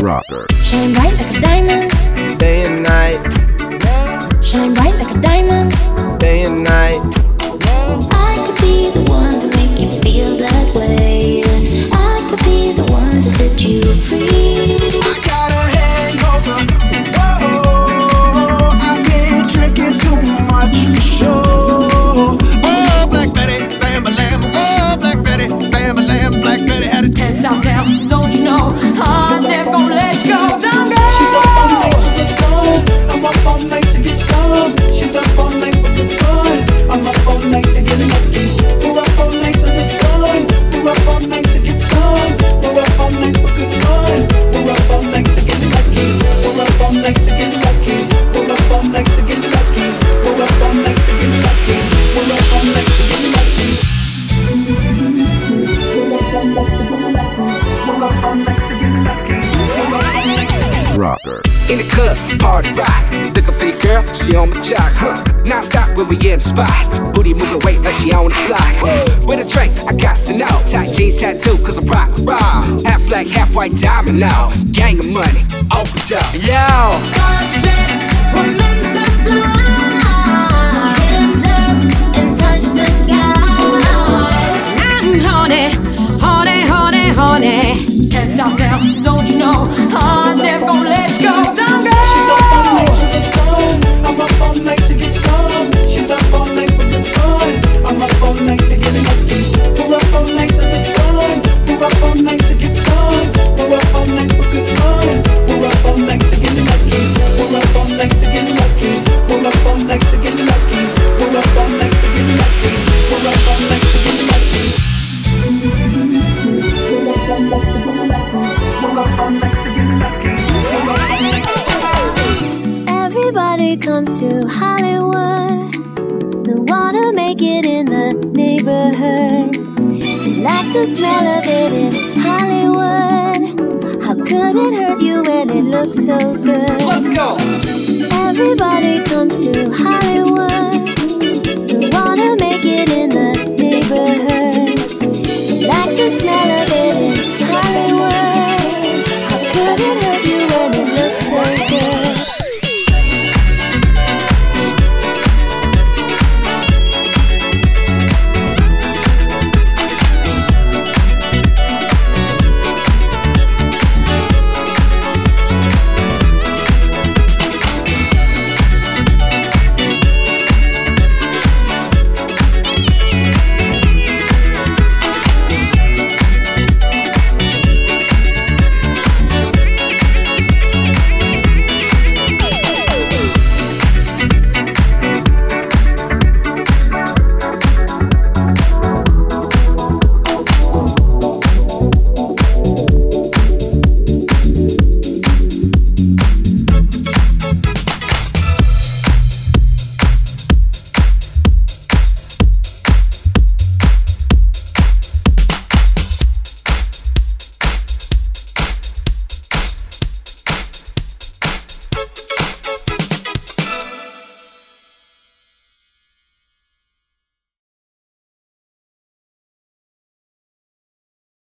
Rocker. Shine bright like a diamond. in the club, party rock. Looking for your girl, she on my jock, huh? Stop when we in the spot. Booty moving weight like she on the fly. With a drink, I got to know. Tight jeans tattoo, cause I'm rock raw. Half black, half white diamond now. Gang of money, open up. Yo! Meant to fly. Hands up and touch the sky. I'm horny, horny, horny, horny. Can't stop now. comes to Hollywood, they wanna make it in the neighborhood. They like the smell of it in Hollywood. How could it hurt you when it looks so good? Let's go!